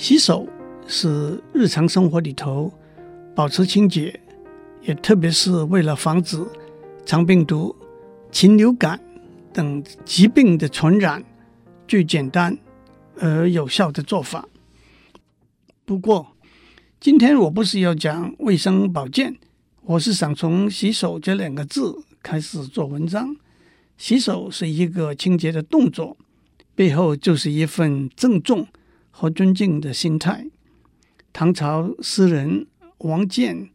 洗手是日常生活里头保持清洁，也特别是为了防止肠病毒、禽流感等疾病的传染，最简单而有效的做法。不过，今天我不是要讲卫生保健，我是想从“洗手”这两个字开始做文章。洗手是一个清洁的动作，背后就是一份郑重和尊敬的心态。唐朝诗人王建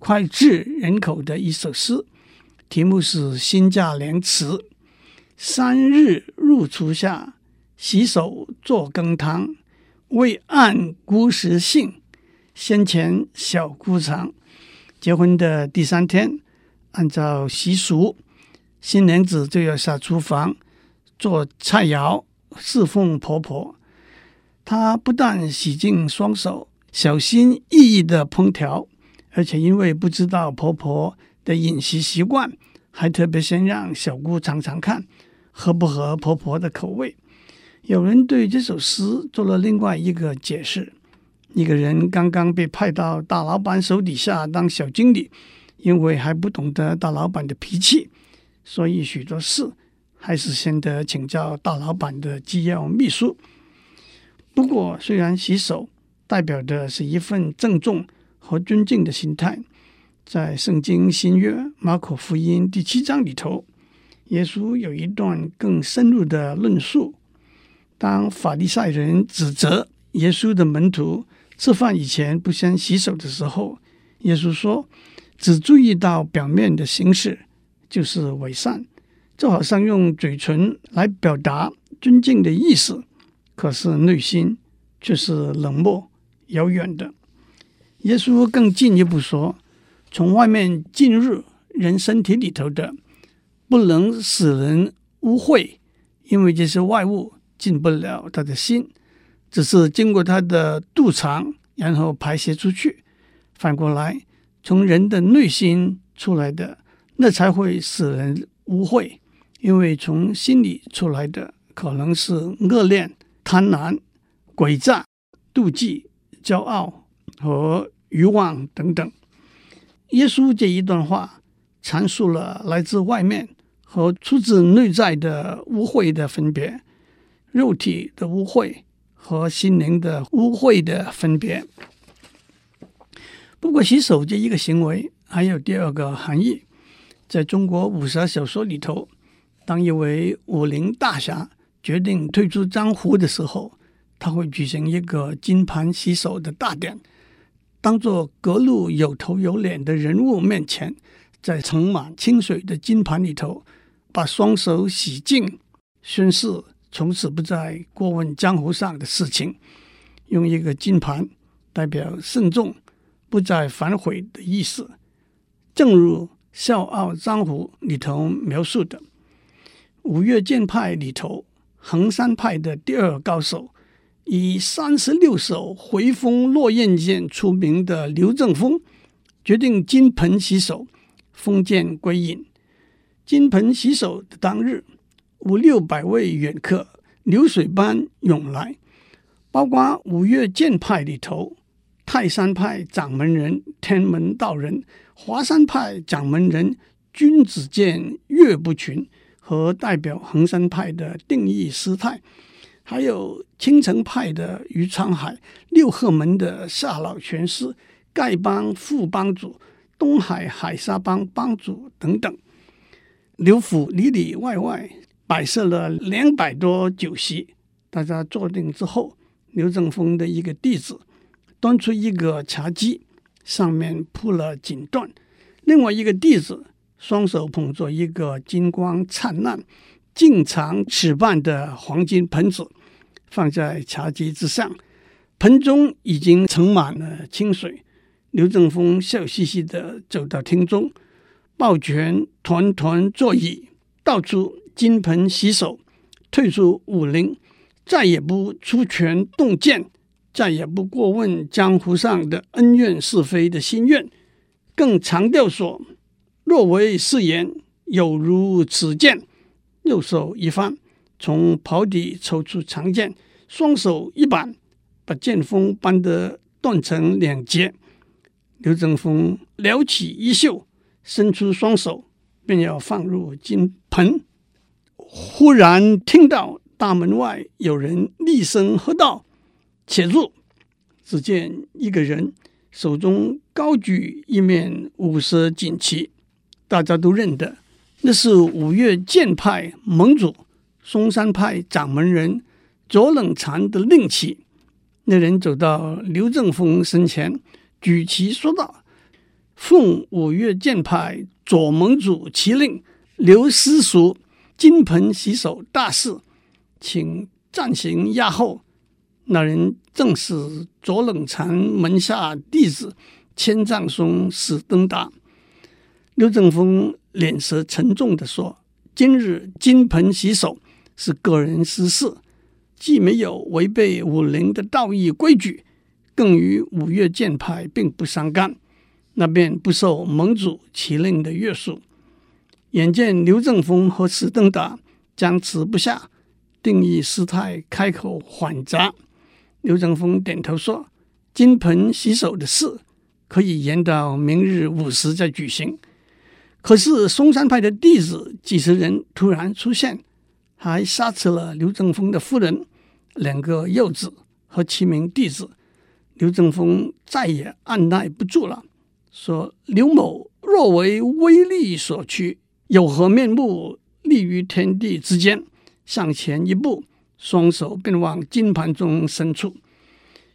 脍炙人口的一首诗，题目是《新嫁良词》：“三日入厨下，洗手作羹汤。未按姑食性，先前小姑尝。”结婚的第三天，按照习俗。新娘子就要下厨房做菜肴侍奉婆婆。她不但洗净双手，小心翼翼的烹调，而且因为不知道婆婆的饮食习惯，还特别先让小姑尝尝看合不合婆婆的口味。有人对这首诗做了另外一个解释：一个人刚刚被派到大老板手底下当小经理，因为还不懂得大老板的脾气。所以许多事还是先得请教大老板的机要秘书。不过，虽然洗手代表的是一份郑重和尊敬的心态，在圣经新约马可福音第七章里头，耶稣有一段更深入的论述。当法利赛人指责耶稣的门徒吃饭以前不先洗手的时候，耶稣说：“只注意到表面的形式。”就是伪善，就好像用嘴唇来表达尊敬的意思，可是内心却是冷漠遥远的。耶稣更进一步说，从外面进入人身体里头的，不能使人污秽，因为这些外物进不了他的心，只是经过他的肚肠，然后排泄出去。反过来，从人的内心出来的。那才会使人污秽，因为从心里出来的可能是恶念、贪婪、诡诈、妒忌、骄傲和欲望等等。耶稣这一段话阐述了来自外面和出自内在的污秽的分别，肉体的污秽和心灵的污秽的分别。不过，洗手这一个行为还有第二个含义。在中国武侠小说里头，当一位武林大侠决定退出江湖的时候，他会举行一个金盘洗手的大典，当做各路有头有脸的人物面前，在盛满清水的金盘里头，把双手洗净，宣誓从此不再过问江湖上的事情，用一个金盘代表慎重，不再反悔的意思，正如。《笑傲江湖》里头描述的五岳剑派里头，衡山派的第二高手，以三十六手回风落雁剑出名的刘正风，决定金盆洗手，封剑归隐。金盆洗手的当日，五六百位远客流水般涌来，包括五岳剑派里头。泰山派掌门人天门道人、华山派掌门人君子剑岳不群和代表衡山派的定义师太，还有青城派的于沧海、六合门的夏老拳师、丐帮副帮主、东海海沙帮帮主等等。刘府里里外外摆设了两百多酒席，大家坐定之后，刘正风的一个弟子。端出一个茶几，上面铺了锦缎；另外一个弟子双手捧着一个金光灿烂、净长尺半的黄金盆子，放在茶几之上。盆中已经盛满了清水。刘正风笑嘻嘻地走到厅中，抱拳团团作揖，道出金盆洗手，退出武林，再也不出拳动剑。再也不过问江湖上的恩怨是非的心愿，更强调说：若为是言，有如此剑。右手一翻，从袍底抽出长剑，双手一扳，把剑锋扳得断成两截。刘正风撩起衣袖，伸出双手，便要放入金盆。忽然听到大门外有人厉声喝道：“且住！”只见一个人手中高举一面五色锦旗，大家都认得，那是五岳剑派盟主嵩山派掌门人左冷禅的令旗。那人走到刘正风身前，举旗说道：“奉五岳剑派左盟主敕令，刘师叔。”金盆洗手大事，请暂行押后。那人正是左冷禅门下弟子千丈松史登达。刘正风脸色沉重地说：“今日金盆洗手是个人私事，既没有违背武林的道义规矩，更与五岳剑派并不相干，那便不受盟主敕令的约束。”眼见刘正风和史登达僵持不下，定义师太开口缓颊。刘正风点头说：“金盆洗手的事可以延到明日午时再举行。”可是嵩山派的弟子几十人突然出现，还杀死了刘正风的夫人、两个幼子和七名弟子。刘正风再也按捺不住了，说：“刘某若为威力所驱。”有何面目立于天地之间？向前一步，双手便往金盘中伸出。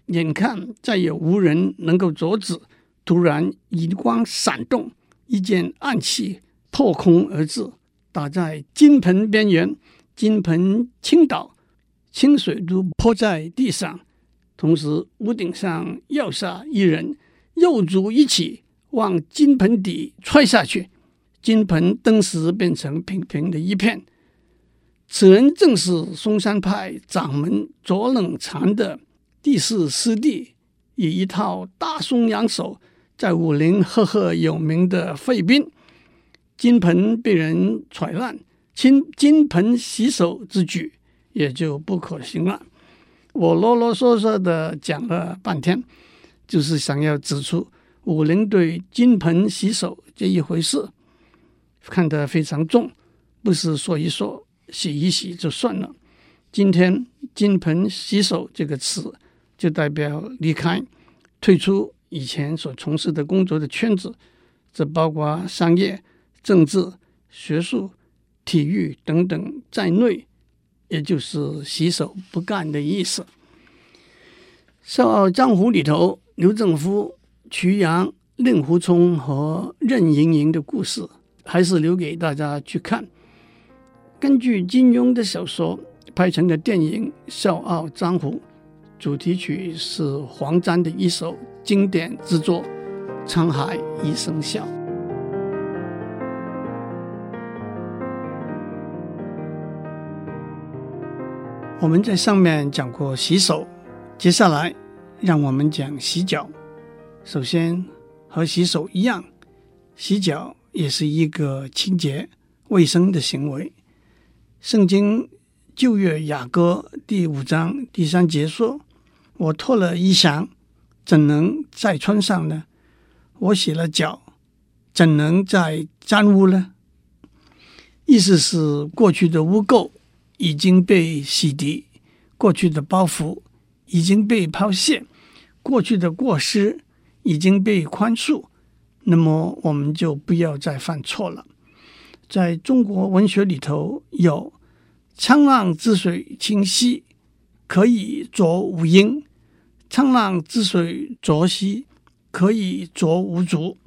眼看再也无人能够阻止，突然银光闪动，一件暗器破空而至，打在金盆边缘，金盆倾倒，清水都泼在地上。同时，屋顶上又下一人，右足一起往金盆底踹下去。金盆登时变成平平的一片。此人正是嵩山派掌门左冷禅的第四师弟，以一套大松阳手在武林赫赫有名的费斌。金盆被人踹烂，亲金盆洗手之举也就不可行了。我啰啰嗦嗦的讲了半天，就是想要指出武林对金盆洗手这一回事。看得非常重，不是说一说、洗一洗就算了。今天“金盆洗手”这个词，就代表离开、退出以前所从事的工作的圈子，这包括商业、政治、学术、体育等等在内，也就是洗手不干的意思。《笑傲江湖》里头，刘正夫、瞿阳、令狐冲和任盈盈的故事。还是留给大家去看。根据金庸的小说拍成的电影《笑傲江湖》，主题曲是黄沾的一首经典之作《沧海一声笑》。我们在上面讲过洗手，接下来让我们讲洗脚。首先，和洗手一样，洗脚。也是一个清洁卫生的行为。圣经旧约雅歌第五章第三节说：“我脱了衣裳，怎能再穿上呢？我洗了脚，怎能再沾污呢？”意思是过去的污垢已经被洗涤，过去的包袱已经被抛卸，过去的过失已经被宽恕。那么我们就不要再犯错了。在中国文学里头有“沧浪之水清兮，可以濯吾缨；沧浪之水浊兮，可以濯吾足”。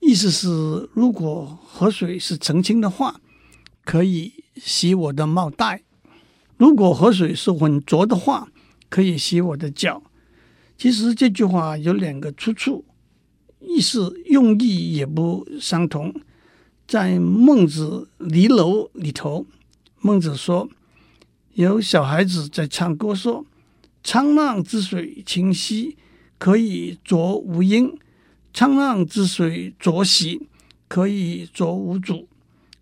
意思是，如果河水是澄清的话，可以洗我的帽带；如果河水是浑浊的话，可以洗我的脚。其实这句话有两个出处。意思用意也不相同。在《孟子离楼》里头，孟子说：“有小孩子在唱歌，说‘沧浪之水清兮，可以濯吾缨；沧浪之水浊兮，可以濯吾足。’”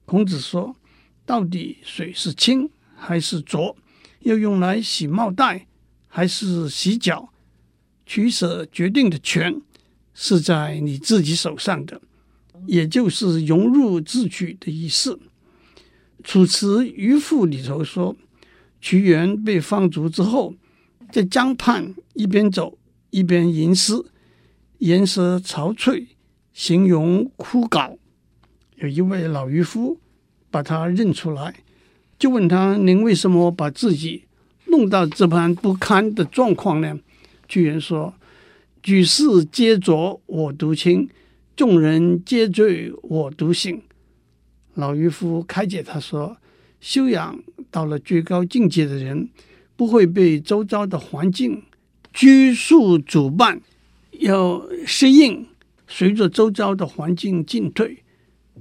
孔子说：“到底水是清还是浊？又用来洗帽带，还是洗脚，取舍决定的权是在你自己手上的，也就是融入自取的意思。《楚辞·渔父》里头说，屈原被放逐之后，在江畔一边走一边吟诗，颜色憔悴，形容枯槁。有一位老渔夫把他认出来，就问他：“您为什么把自己弄到这般不堪的状况呢？”屈原说：“举世皆浊我独清，众人皆醉我独醒。”老渔夫开解他说：“修养到了最高境界的人，不会被周遭的环境拘束主办，要适应，随着周遭的环境进退。”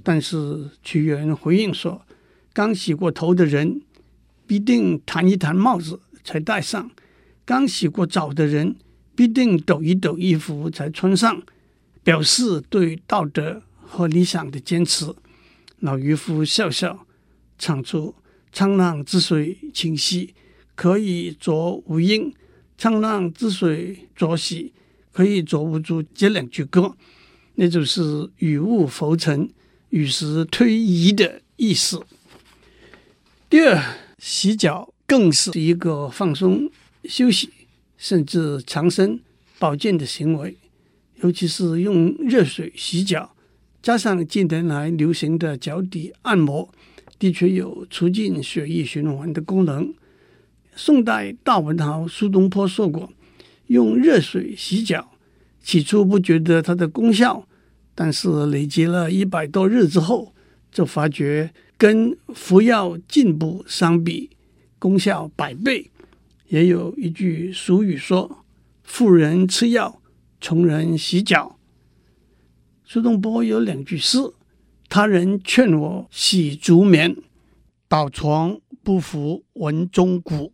但是屈原回应说：“刚洗过头的人，必定弹一弹帽子才戴上；刚洗过澡的人，必定抖一抖衣服才穿上，表示对道德和理想的坚持。”老渔夫笑笑，唱出：“沧浪之水清兮，可以濯吾缨；沧浪之水浊兮，可以濯吾足。”这两句歌，那就是雨雾浮沉。与时推移的意思。第二，洗脚更是一个放松、休息，甚至强身保健的行为。尤其是用热水洗脚，加上近年来流行的脚底按摩，的确有促进血液循环的功能。宋代大文豪苏东坡说过：“用热水洗脚，起初不觉得它的功效。”但是累积了一百多日之后，就发觉跟服药进补相比，功效百倍。也有一句俗语说：“富人吃药，穷人洗脚。”苏东坡有两句诗：“他人劝我洗足眠，倒床不扶闻钟鼓。”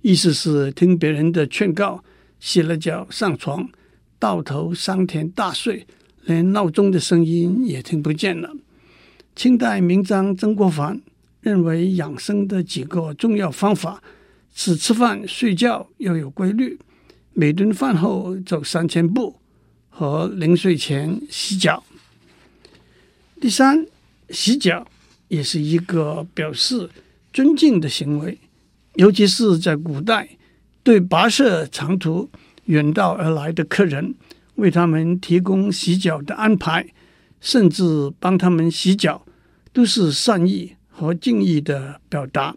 意思是听别人的劝告，洗了脚上床，倒头桑田大睡。连闹钟的声音也听不见了。清代名章曾国藩认为养生的几个重要方法是吃饭睡觉要有规律，每顿饭后走三千步和临睡前洗脚。第三，洗脚也是一个表示尊敬的行为，尤其是在古代，对跋涉长途远道而来的客人。为他们提供洗脚的安排，甚至帮他们洗脚，都是善意和敬意的表达。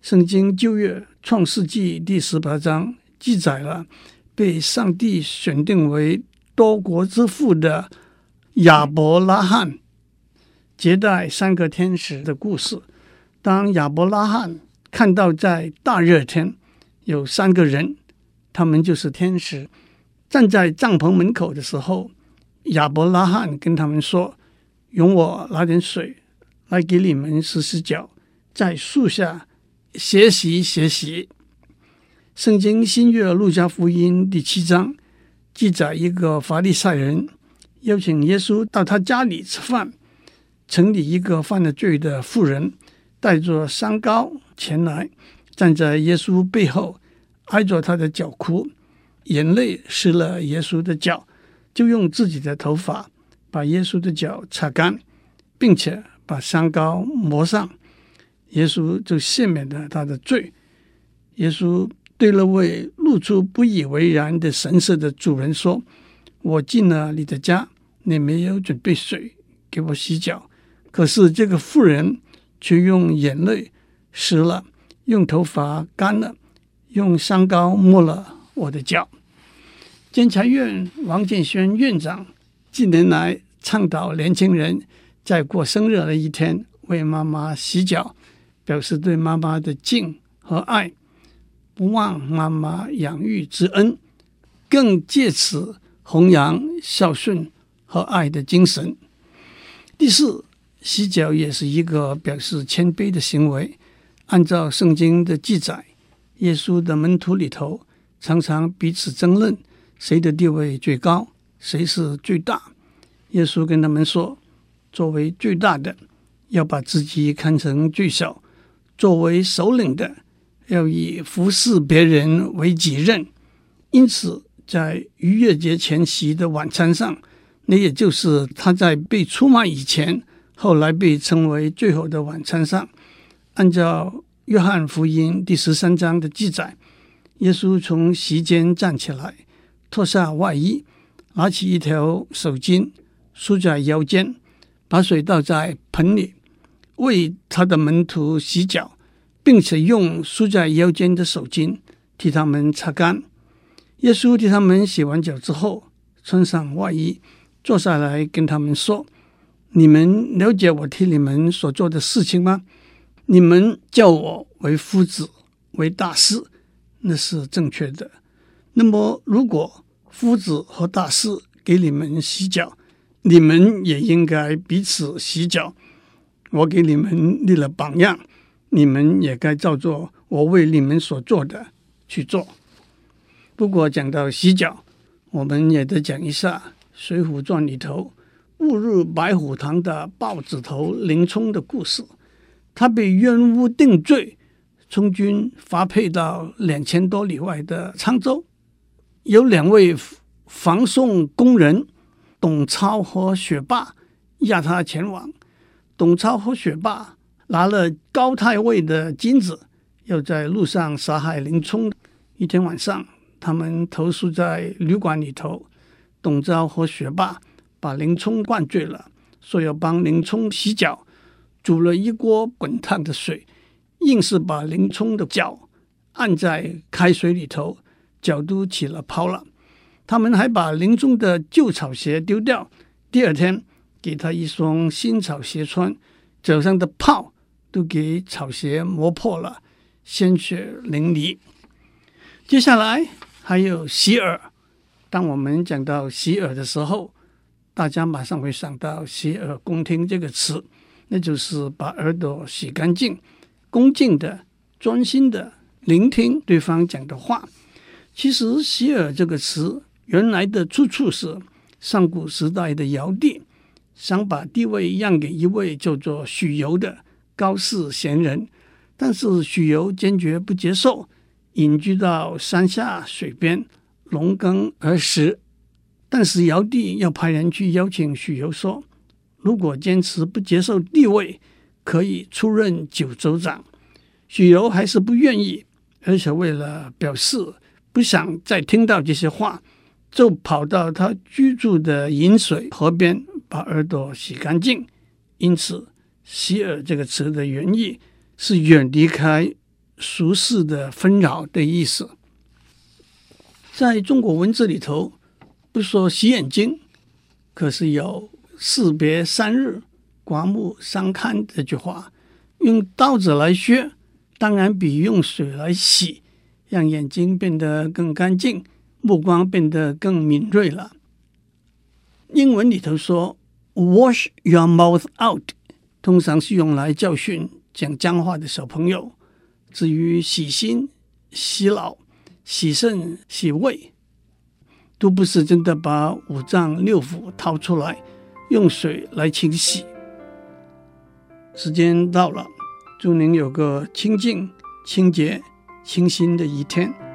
圣经旧约创世纪第十八章记载了被上帝选定为多国之父的亚伯拉罕接待三个天使的故事。当亚伯拉罕看到在大热天有三个人，他们就是天使。站在帐篷门口的时候，亚伯拉罕跟他们说：“容我拿点水来给你们洗洗脚，在树下学习学习。”圣经新约路加福音第七章记载，一个法利赛人邀请耶稣到他家里吃饭，城里一个犯了罪的妇人带着香膏前来，站在耶稣背后挨着他的脚哭。眼泪湿了耶稣的脚，就用自己的头发把耶稣的脚擦干，并且把香膏抹上，耶稣就赦免了他的罪。耶稣对那位露出不以为然的神色的主人说：“我进了你的家，你没有准备水给我洗脚，可是这个妇人却用眼泪湿了，用头发干了，用香膏抹了我的脚。”监察院王建煊院长近年来倡导年轻人在过生日的一天为妈妈洗脚，表示对妈妈的敬和爱，不忘妈妈养育之恩，更借此弘扬孝顺和爱的精神。第四，洗脚也是一个表示谦卑的行为。按照圣经的记载，耶稣的门徒里头常常彼此争论。谁的地位最高？谁是最大？耶稣跟他们说：“作为最大的，要把自己看成最小；作为首领的，要以服侍别人为己任。因此，在逾越节前夕的晚餐上，那也就是他在被出卖以前，后来被称为最后的晚餐上，按照约翰福音第十三章的记载，耶稣从席间站起来，脱下外衣，拿起一条手巾束在腰间，把水倒在盆里，为他的门徒洗脚，并且用束在腰间的手巾替他们擦干。耶稣替他们洗完脚之后，穿上外衣，坐下来跟他们说：“你们了解我替你们所做的事情吗？你们叫我为夫子，为大师，那是正确的。那么，如果夫子和大师给你们洗脚，你们也应该彼此洗脚。我给你们立了榜样，你们也该照做我为你们所做的去做。”不过讲到洗脚，我们也得讲一下《水浒传》里头误入白虎堂的豹子头林冲的故事。他被冤诬定罪，充军发配到两千多里外的沧州。有两位防送工人董超和雪霸押他前往。董超和雪霸拿了高太尉的金子，要在路上杀害林冲。一天晚上。他们投宿在旅馆里头，董超和学霸把林冲灌醉了，说要帮林冲洗脚，煮了一锅滚烫的水，硬是把林冲的脚按在开水里头，脚都起了泡了。他们还把林冲的旧草鞋丢掉，第二天给他一双新草鞋穿，脚上的泡都给草鞋磨破了，鲜血淋漓。接下来。还有洗耳，当我们讲到洗耳的时候，大家马上会想到“洗耳恭听”这个词，那就是把耳朵洗干净，恭敬的、专心的聆听对方讲的话。其实“洗耳”这个词原来的出处是上古时代的尧帝想把地位让给一位叫做许由的高氏贤人，但是许由坚决不接受。隐居到山下水边，农耕而食。但是尧帝要派人去邀请许由，说如果坚持不接受地位，可以出任九州长。许由还是不愿意，而且为了表示不想再听到这些话，就跑到他居住的饮水河边，把耳朵洗干净。因此，“洗耳”这个词的原意是远离开。俗世的纷扰的意思，在中国文字里头，不说洗眼睛，可是有士别三日，刮目相看这句话。用刀子来削，当然比用水来洗，让眼睛变得更干净，目光变得更敏锐了。英文里头说 “wash your mouth out”，通常是用来教训讲脏话的小朋友。至于洗心、洗脑、洗肾、洗胃，都不是真的把五脏六腑掏出来用水来清洗。时间到了，祝您有个清净、清洁、清新的一天。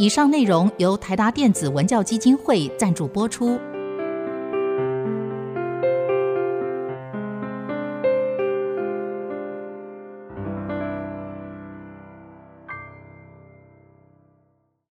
以上内容由台达电子文教基金会赞助播出。